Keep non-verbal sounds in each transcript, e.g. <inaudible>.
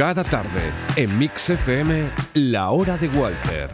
Cada tarde, en Mix FM, La Hora de Walter.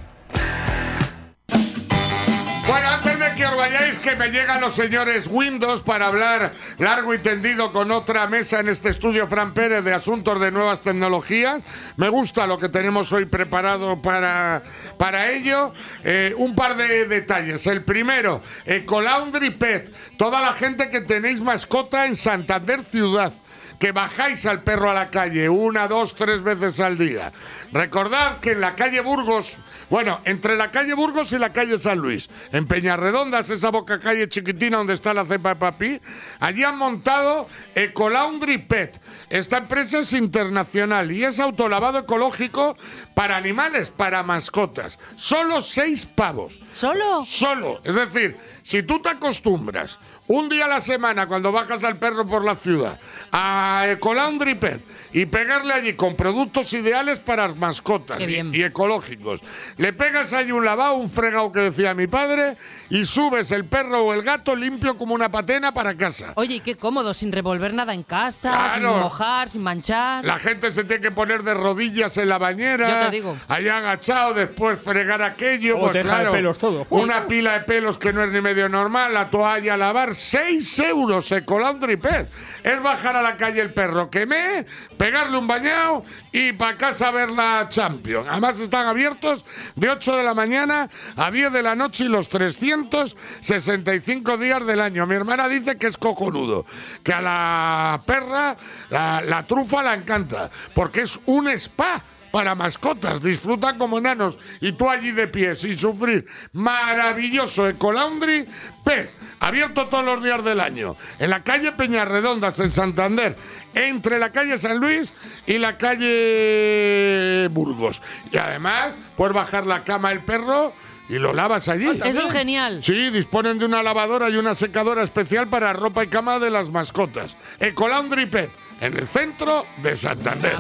Bueno, antes de que os vayáis, que me llegan los señores Windows para hablar largo y tendido con otra mesa en este estudio Fran Pérez de asuntos de nuevas tecnologías. Me gusta lo que tenemos hoy preparado para, para ello. Eh, un par de detalles. El primero, Ecolaundry Pet. Toda la gente que tenéis mascota en Santander Ciudad que bajáis al perro a la calle una, dos, tres veces al día. Recordad que en la calle Burgos, bueno, entre la calle Burgos y la calle San Luis, en Peñarredondas, esa boca calle chiquitina donde está la cepa de papi, allí han montado Ecolaundry Pet. Esta empresa es internacional y es autolavado ecológico para animales, para mascotas. Solo seis pavos. ¿Solo? Solo. Es decir, si tú te acostumbras un día a la semana cuando bajas al perro por la ciudad a Ecolaundry Pet y pegarle allí con productos ideales para mascotas y, ecológicos. Le pegas allí un lavado, un fregado que decía mi padre y subes el perro o el gato limpio como una patena para casa. Oye, y qué cómodo, sin revolver nada en casa, Claro. sin mojar, sin manchar. La gente se tiene que poner de rodillas en la bañera. Yo te digo. Allá agachado, después fregar aquello. Como pues claro, pelos todo. Una pila de pelos que no es ni medio normal, la toalla a lavar, 6 euros Ecolaundry Pet. Es bajar a la calle el perro que me, pegarle un bañado y para casa ver la Champions. Además están abiertos de 8 de la mañana a 10 de la noche y los 365 días del año. Mi hermana dice que es cojonudo, que a la perra la, trufa la encanta, porque es un spa para mascotas, disfrutan como enanos y tú allí de pie sin sufrir. Maravilloso Ecolaundry Pet, abierto todos los días del año, en la calle Peñarredondas, en Santander, entre la calle San Luis y la calle Burgos. Y además, puedes bajar la cama del perro y lo lavas allí. Eso es genial. Sí, disponen de una lavadora y una secadora especial para ropa y cama de las mascotas. Ecolaundry Pet, en el centro de Santander.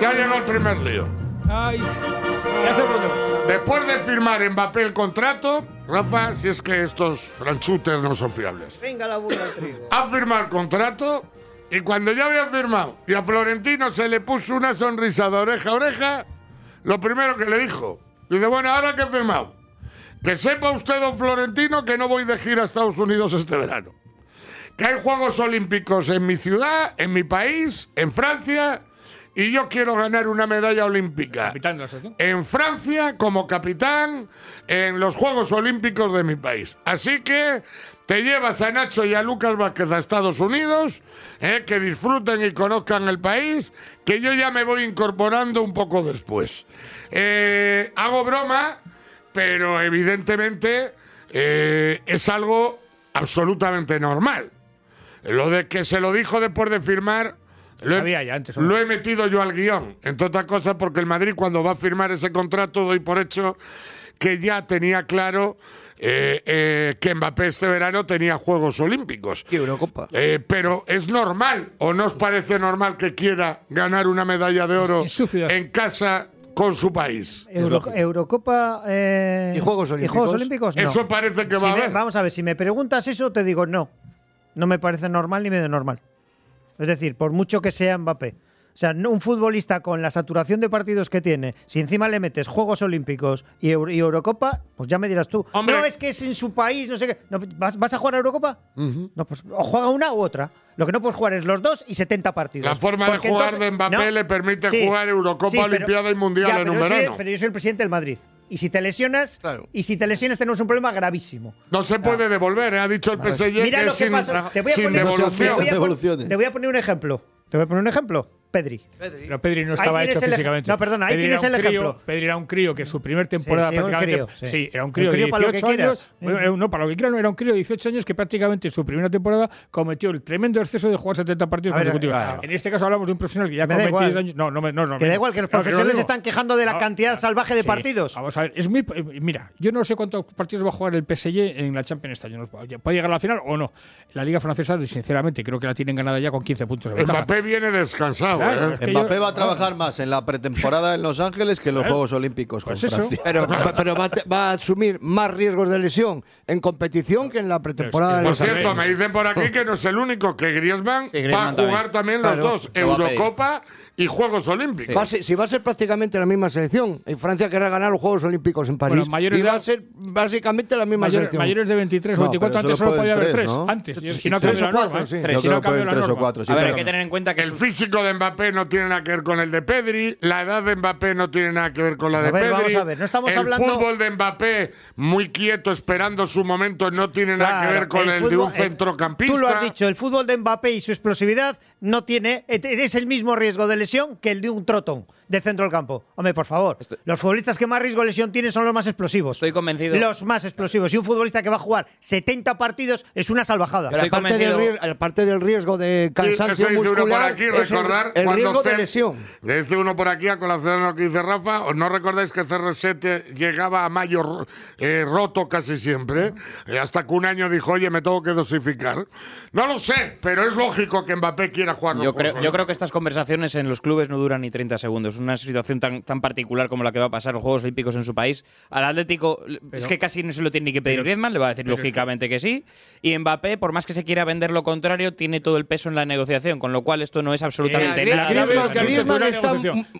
Ya llegó el primer lío. Ay, ya vas. Después de firmar Mbappé el contrato, Rafa, si es que estos franchutes no son fiables. Venga la burra al trigo. Ha firmado el contrato y cuando ya había firmado y a Florentino se le puso una sonrisa de oreja a oreja, lo primero que le dijo, dice, bueno, ahora que he firmado, que sepa usted, don Florentino, que no voy de gira a Estados Unidos este verano. Que hay Juegos Olímpicos en mi ciudad, en mi país, en Francia, y yo quiero ganar una medalla olímpica Capitán de la selección. en Francia como capitán en los Juegos Olímpicos de mi país. Así que te llevas a Nacho y a Lucas Vázquez a Estados Unidos, eh, que disfruten y conozcan el país, que yo ya me voy incorporando un poco después. Eh, hago broma, pero evidentemente eh, es algo absolutamente normal. Lo de que se lo dijo después de firmar. Lo he, Sabía ya antes, hombre. lo he metido yo al guion, entre otras cosas porque el Madrid cuando va a firmar ese contrato doy por hecho que ya tenía claro eh, eh, que Mbappé este verano tenía Juegos Olímpicos. ¿Qué Eurocopa? Eh, pero es normal, o no os parece normal que quiera ganar una medalla de oro En casa con su país. Euro- Eurocopa eh, ¿Y Juegos Olímpicos? Olímpicos? No. Eso parece que Si va a me- haber. Vamos a ver, si me preguntas eso, te digo no. No me parece normal ni medio normal. Es decir, por mucho que sea Mbappé. O sea, un futbolista con la saturación de partidos que tiene, si encima le metes Juegos Olímpicos y, Euro- y Eurocopa, pues ya me dirás tú. Hombre. No, es que es en su país, no sé qué. No, ¿vas, vas a jugar a Eurocopa? No, pues o juega una u otra. Lo que no puedes jugar es los dos y 70 partidos. La forma de jugar entonces- de Mbappé le permite jugar Eurocopa, pero- Olimpiada y Mundial ya, en un soy- verano. pero yo soy el presidente del Madrid. Y si te lesionas, Claro. y si te lesionas tenemos un problema gravísimo. No se puede devolver, eh, ha dicho el PSG Mira que lo es que sin, pasa. Te voy a sin poner, devolución. te voy a te voy a poner un ejemplo. Te voy a poner un ejemplo. Pedri. Pero Pedri no estaba hecho físicamente. no, perdona, ahí Pedri tienes era un el crío- ejemplo. Pedri era un crío que su primer temporada sí, un prácticamente. crío, sí. era un Un crío, crío de para lo que 18 años. quieras, ¿eh? un- no, para lo que quieran, no, era un crío de 18 años que prácticamente en su primera temporada cometió el tremendo exceso de jugar 70 partidos ver, consecutivos. claro. En este caso hablamos de un profesional que ya con da 22 igual. años. No, no, me- no, no. Que da igual, que los no, lo profesionales están quejando de la No, cantidad salvaje de sí, partidos. Vamos a ver, es muy. eh, Mira, yo no sé cuántos partidos va a jugar el PSG en la Champions este año. ¿Puede llegar a la final o no? La Liga Francesa, sinceramente, creo que la tienen ganada ya con 15 puntos de ventaja. Mbappé viene descansado. Claro, es que Mbappé yo- va a trabajar más en la pretemporada en Los Ángeles que en los Claro. Juegos Olímpicos con Pues eso. Francia. Pero, <laughs> pero va, a te- va a asumir más riesgos de lesión en competición que en la pretemporada de Por Los cierto, Ángeles. me dicen por aquí que no es el único, que Griezmann, Sí, Griezmann va a también. jugar también, Claro. los dos. Eurocopa y Juegos Olímpicos. Va a ser- si va a ser prácticamente la misma selección, en Francia querrá ganar los Juegos Olímpicos en París. Bueno, mayores y de- va a ser básicamente la misma Mayor- selección. mayores de 23 o No, 24, pero antes solo solo podía haber pueden tres. tres, ¿no? Antes, si no tres o la cuatro, norma. sí. Yo Si no la tres o cuatro, sí, A ver, pero hay que tener en cuenta que El físico de Mbappé no tiene nada que ver con el de Pedri, la edad de Mbappé no tiene nada que ver con la A de ver, Pedri. vamos a ver, no estamos el hablando- fútbol de Mbappé muy quieto esperando su momento no tiene nada que ver con el, de un centrocampista. Tú lo has dicho, el fútbol de Mbappé y su explosividad no tiene es el mismo riesgo de lesión que el de un trotón del centro del campo. Hombre, por favor, Estoy- los futbolistas que más riesgo de lesión tienen son los más explosivos. Estoy convencido. Los más explosivos. Y un futbolista que va a jugar 70 partidos es una salvajada. Pero Estoy aparte del, convencido- riesgo, aparte del riesgo de cansancio muscular, aquí, es el- recordar el, riesgo de lesión. Le dice uno por aquí a colación de lo que dice Rafa, ¿os no recordáis que CR7 llegaba a mayo eh, roto casi siempre? Eh, hasta que un año dijo, oye, me tengo que dosificar. No lo sé, pero es lógico que Mbappé quiera jugar los Yo Juegos creo, yo creo que estas conversaciones en los clubes no duran ni 30 segundos. Una situación tan, tan particular como la que va a pasar los Juegos Olímpicos en su país. Al Atlético es que casi no se lo tiene ni que pedir pero- Griezmann, le va a decir es lógicamente que, sí. Y Mbappé, por más que se quiera vender lo contrario, tiene todo el peso en la negociación, con lo cual esto no es absolutamente Eh, La nada. Griezmann- Griezmann está-.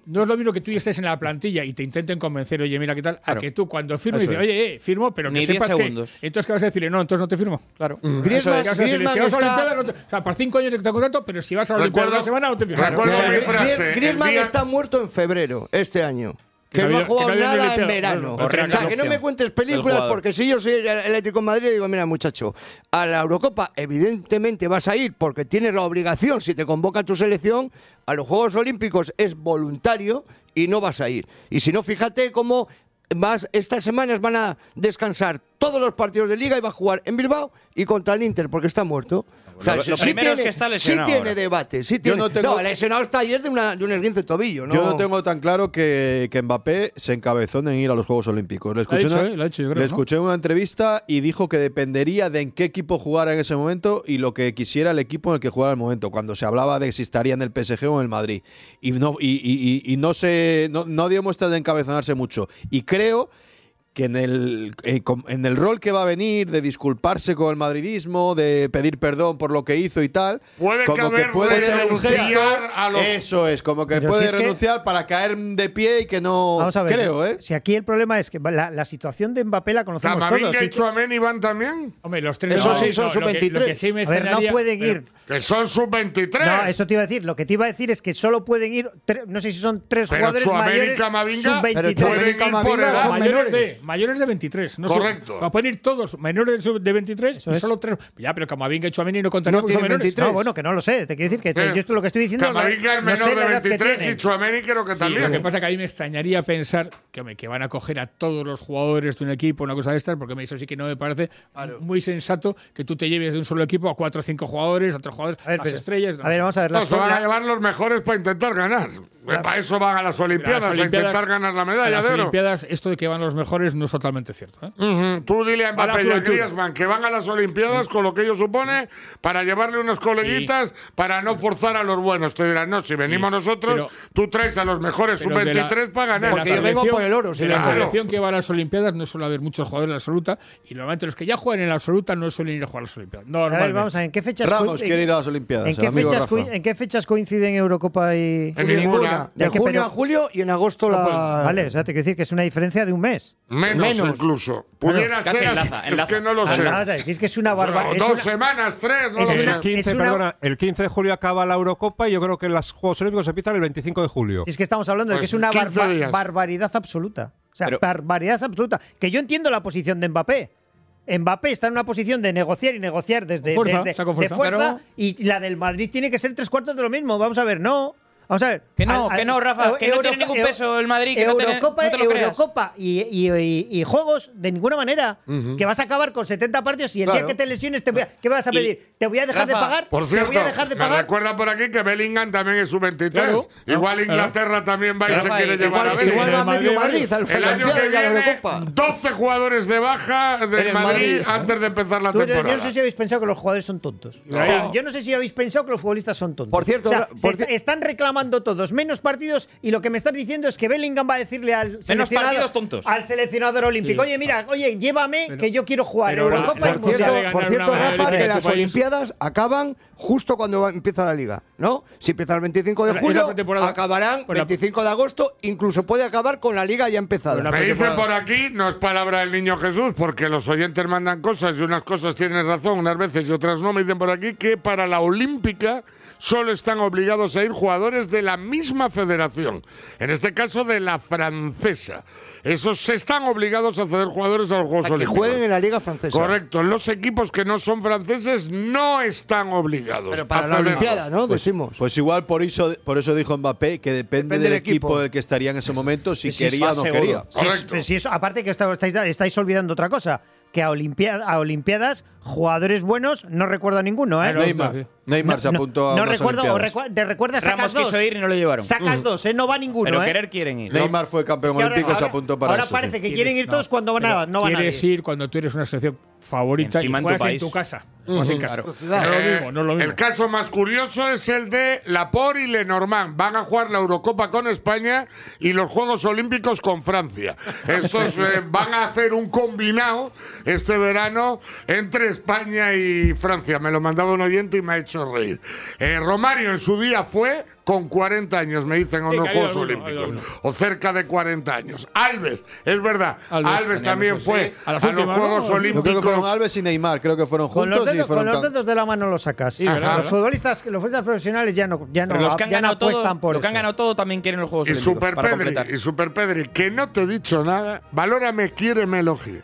No es lo mismo que tú estés en la plantilla y te intenten convencer, oye, mira qué tal, a que tú cuando firmes dices, es. oye, eh, firmo, pero Ni que 10 sepas que. segundos. Entonces, ¿qué vas a decirle? No, entonces no te firmo. Claro. Griezmann- a decirle, Griezmann si vas a está- Olimpiadas, no te- o sea, por cinco años te contrato, pero si vas a Olimpiadas Recuerdo- una semana, no te firmo. recuerdo Claro. Griezmann día- está muerto en febrero este año. Que Que no no ha que jugado nada en verano. O sea, que no me cuentes películas porque si yo soy el Atlético de Madrid digo, mira muchacho, a la Eurocopa evidentemente vas a ir porque tienes la obligación, si te convoca tu selección, a los Juegos Olímpicos es voluntario y no vas a ir. Y si no, fíjate cómo vas, estas semanas van a descansar todos los partidos de liga y va a jugar en Bilbao y contra el Inter porque está muerto. O sea, lo- lo sí primero es tiene- que está Sí lesionado tiene ahora. debate, sí tiene. no tengo- lesionado está ayer de, una, de un esguince de tobillo. ¿no? Yo no tengo tan claro que, que Mbappé se encabezó en ir a los Juegos Olímpicos. Le escuché, una, eh, yo creo, le ¿no? escuché en una entrevista y dijo que dependería de en qué equipo jugara en ese momento y lo que quisiera el equipo en el que jugara en el momento. Cuando se hablaba de si estaría en el PSG o en el Madrid. Y no, y, y- y- y no, se, no, no dio muestras de encabezonarse mucho. Y creo que en el, eh, en el rol que va a venir de disculparse con el madridismo, de pedir perdón por lo que hizo y tal, Puede como que caber puede ser un renunciar gesto, a los- eso es, como que Pero puede si es que- renunciar para caer de pie y que no Vamos a ver. creo, ¿eh? Si aquí el problema es que la, la situación de Mbappé la conocemos todos. Camavinga y Chouameni van también, Hombre, los tres Eso no, sí, son no, lo que- sub-23. Lo que sí me a ver, no pueden ir. que son sub-23. No, eso te iba a decir. Lo que te iba a decir es que solo pueden ir, tre- no sé si son tres Pero jugadores Tchouaméni y mayores Camavinga, pero sub-23. pueden ir por Camavinga edad. menores. Mayores de 23. No Correcto. Son, va a poner todos menores de, sub- de 23 Eso y es. solo tres. Ya, pero Camavinga y Chouameni no contarían No porque son menores. 23. No, bueno, que no lo sé. Te quiero decir que Eh, yo esto lo que estoy diciendo no- Camavinga es no menor de edad que 23 y. Chouameni creo que Sí, también. lo que pasa es que a mí me extrañaría pensar que, hombre, que van a coger a todos los jugadores de un equipo, una cosa de estas, porque me- eso sí que no me parece muy sensato que tú te lleves de un solo equipo a cuatro o cinco jugadores, otros jugadores, A ver, más pero- estrellas. no a ver, vamos a ver. No, las se van a llevar los mejores para intentar ganar. Para eso van a las Olimpiadas, Las a intentar ganar la medalla las de oro. Olimpiadas, esto de que van los mejores no es totalmente cierto. ¿eh? Tú dile a Mbappé y a. Griezmann que van a las Olimpiadas con lo que ello supone para llevarle unos coleguitas para no forzar a los buenos. Te dirán, no, si venimos nosotros, pero- tú traes a los mejores Pero de la- sub-23 para ganar. la Porque yo vengo por el oro, De la claro. selección que va a las Olimpiadas no suele haber muchos jugadores en la absoluta y normalmente los que ya juegan en la absoluta no suelen ir a jugar a las Olimpiadas. A Normalmente. ver, vamos a ver, ¿en qué fechas Ramos quiere ir a las Olimpiadas. ¿En el qué, amigo fechas, Rafa. coi- ¿En qué fechas coinciden Eurocopa y.? En Ninguna. De junio pero- a julio y en agosto la. Vale, o sea, te quiero decir que es una diferencia de un mes. Menos, Menos. incluso. Pudiera casi ser, enlaza, es enlaza. que no lo sé. vamos a ver, si es que es una O barbaridad. dos semanas, tres, no es lo sé. una- El 15, es una- perdona, el 15 de julio acaba la Eurocopa y yo creo que los Juegos Olímpicos empiezan el 25 de julio. Es que estamos hablando de que Pues es una 15 barba- días. barbaridad absoluta. O sea, Pero- barbaridad absoluta. Que yo entiendo la posición de Mbappé. Mbappé está en una posición de negociar y negociar desde, fuerza, desde- de fuerza. y la del Madrid tiene que ser tres cuartos de lo mismo. Vamos a ver, no. Vamos a ver. Que no, que no, Rafa, que no tiene ningún peso el Madrid, que no tiene- Eurocopa, no te lo creas. Eurocopa y, y- y- y juegos de ninguna manera. Que vas a acabar con 70 partidos y el Claro. día que te lesiones, te voy a- ¿qué vas a pedir? ¿Te voy a dejar de pagar? Por cierto, ¿Te voy a dejar de me pagar? recuerda por aquí que Bellingham también es sub-23. Claro, igual claro. Inglaterra también va y se quiere llevar a Igual, Bellingham. igual va medio Madrid. Madrid al El año que a viene, Eurocopa. 12 jugadores de baja del el Madrid, antes de empezar la temporada. yo no sé si habéis pensado que los jugadores son tontos. No. O sea, yo no sé si habéis pensado que los futbolistas son tontos. Por cierto, están reclamando todos, menos partidos, y lo que me estás diciendo es que Bellingham va a decirle al seleccionador, tontos. al seleccionador olímpico, Sí. oye, mira, oye, llévame, Pero- que yo quiero jugar pero Eurocopa Por cierto, por cierto, Rafa, que las país. Olimpiadas acaban justo cuando empieza la liga, ¿no? Si empieza el 25 de julio, acabarán la- 25 de agosto, incluso puede acabar con la liga ya empezada. Me dicen por aquí, no es palabra del niño Jesús, porque los oyentes mandan cosas y unas cosas tienen razón, unas veces y otras no. Me dicen por aquí que para la Olímpica solo están obligados a ir jugadores de la misma federación, en este caso de la francesa. Esos se están obligados a ceder jugadores a los Juegos A que Olímpicos. jueguen en la liga francesa. Correcto, los equipos que no son franceses no están obligados. Pero para a la. Olimpiada, ¿no? Decimos. Pues igual por eso, por eso dijo Mbappé que depende, Depende del del equipo equipo. del que estaría en ese momento, si Sí, quería o no seguro. quería. Correcto. si eso- aparte que está- estáis, estáis olvidando otra cosa, que a, Olimpia- a Olimpiadas, jugadores buenos, no recuerdo a ninguno, ¿eh? Claro, Neymar, se No- apuntó a no unas recuerdo, o Olimpiadas. recu- te recuerdas, sacas Ramos dos. quiso ir y no lo llevaron. Sacas dos, ¿eh? No va ninguno, Pero ¿eh? querer quieren ir. Neymar fue campeón Es que ahora- olímpico, se apuntó para Ahora eso. parece que Quieres- quieren ir todos no, cuando van a, no van Quieres nadie. ir cuando tú eres una selección favorita Encima y en tu juegas en tu casa. En casa. Tu. No es lo Eh, mismo, no es lo mismo. El caso más curioso es el de Laporte y Lenormand. Van a jugar la Eurocopa con España y los Juegos Olímpicos con Francia. Estos eh, <laughs> van a hacer un combinado este verano entre España y Francia. Me lo mandaba un oyente y me ha hecho reír. Eh, Romario en su día fue con 40 años, me dicen, en Sí, los Juegos alguno, Olímpicos. O cerca de 40 años. Alves, es verdad. Alves. Alves, también fue sí. a, A las los Juegos ¿no? Yo Olímpicos. creo que fueron Alves y Neymar, creo que fueron Con juntos los, y dedos, fueron con los dedos de la mano lo sacas. Sí, ¿verdad? Los futbolistas, los futbolistas profesionales ya no, ya no, los que han ya no ganado todo, por los que han ganado todo también quieren los Juegos Y Olímpicos Super para Pedri, completar. y Super Pedri, que no te he dicho nada, valórame, quiere, me elogie.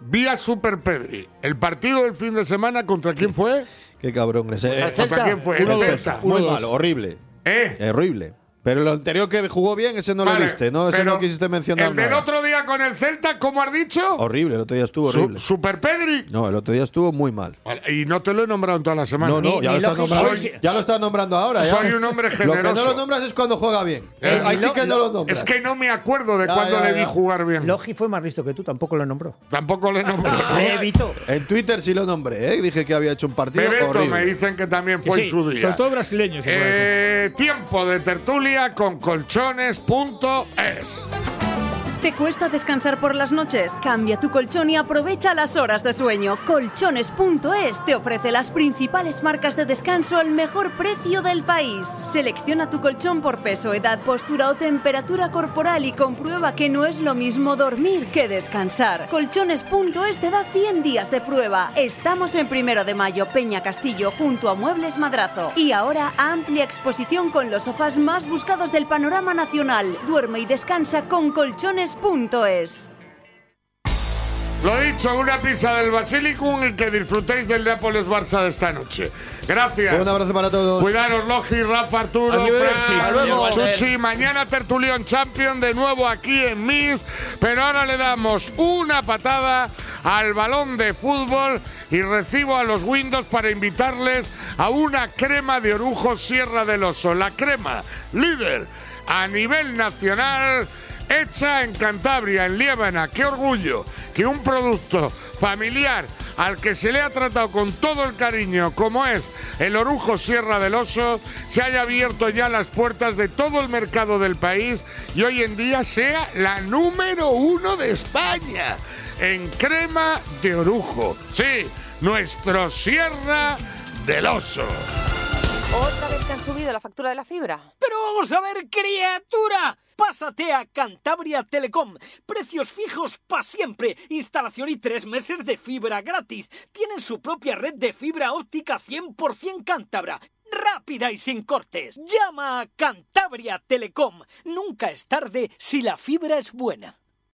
Vi a Super Pedri. El partido del fin de semana, ¿contra quién fue? Qué cabrón. ese- eh, ¿Contra quién fue? uno El. Celta. Muy Uno malo, horrible. ¿Eh? Horrible. Pero el anterior que jugó bien, ese no Vale, lo viste, ¿no? Ese pero no quisiste mencionar El del nada. otro día con el Celta, ¿cómo has dicho? Horrible, el otro día estuvo Su- horrible. Super Pedri. No, el otro día estuvo muy mal. Y no te lo he nombrado en toda la semana. No, no, ya, lo estás nombrando, Soy- ya lo estás nombrando ahora. ya. Soy un hombre Lo que no generoso. lo nombras es cuando juega bien. Eh, Ahí y sí lo- que no lo nombras. Es que no me acuerdo de cuándo le vi jugar bien. Logi fue más listo que tú, tampoco lo nombró. Tampoco le nombré. <laughs> Le evitó. En Twitter sí lo nombré, ¿eh? Dije que había hecho un partido Bebeto horrible. me dicen que también fue sí, en su día. Sobre todo brasileños. Eh, tiempo de tertulia con colchones.es. ¿Te cuesta descansar por las noches? Cambia tu colchón y aprovecha las horas de sueño. Colchones.es te ofrece las principales marcas de descanso al mejor precio del país. Selecciona tu colchón por peso, edad, postura o temperatura corporal y comprueba que no es lo mismo dormir que descansar. Colchones.es te da 100 días de prueba. Estamos en primero de mayo, Peña Castillo, junto a Muebles Madrazo. Y ahora amplia exposición con los sofás más buscados del panorama nacional. Duerme y descansa con colchones.es. Lo dicho, una pizza del Basilicum y que disfrutéis del Nápoles-Barça de esta noche. Gracias. Un abrazo para todos. Cuidaros, Logi, Rafa, Arturo. Fran. Chuchi. Mañana Tertulión Champion de nuevo aquí en Mis. Pero ahora le damos una patada al balón de fútbol y recibo a los Windows para invitarles a una crema de orujo Sierra del Oso. La crema líder a nivel nacional hecha en Cantabria, en Liébana. ¡Qué orgullo! Que un producto familiar al que se le ha tratado con todo el cariño, como es el Orujo Sierra del Oso, se haya abierto ya las puertas de todo el mercado del país y hoy en día sea la número uno de España en crema de orujo. Sí, nuestro Sierra del Oso. ¿Otra vez te han subido la factura de la fibra? Pero vamos a ver, criatura. Pásate a Cantabria Telecom. Precios fijos para siempre. Instalación y tres meses de fibra gratis. Tienen su propia red de fibra óptica 100% cántabra. Rápida y sin cortes. Llama a Cantabria Telecom. Nunca es tarde si la fibra es buena.